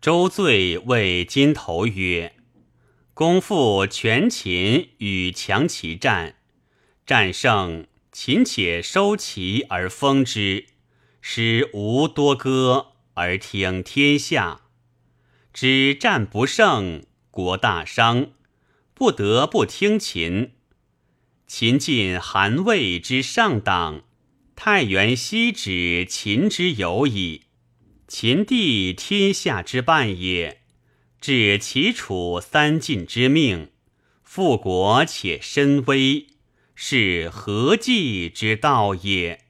周醉谓金头曰：“公复全秦与强其战，战胜秦，且收齐而封之，使吴多歌而听天下。知战不胜，国大伤，不得不听秦。秦晋韩魏之上党。”太原西指秦之有矣，秦地天下之半也，治齐楚三晋之命，富国且身威，是何计之道也？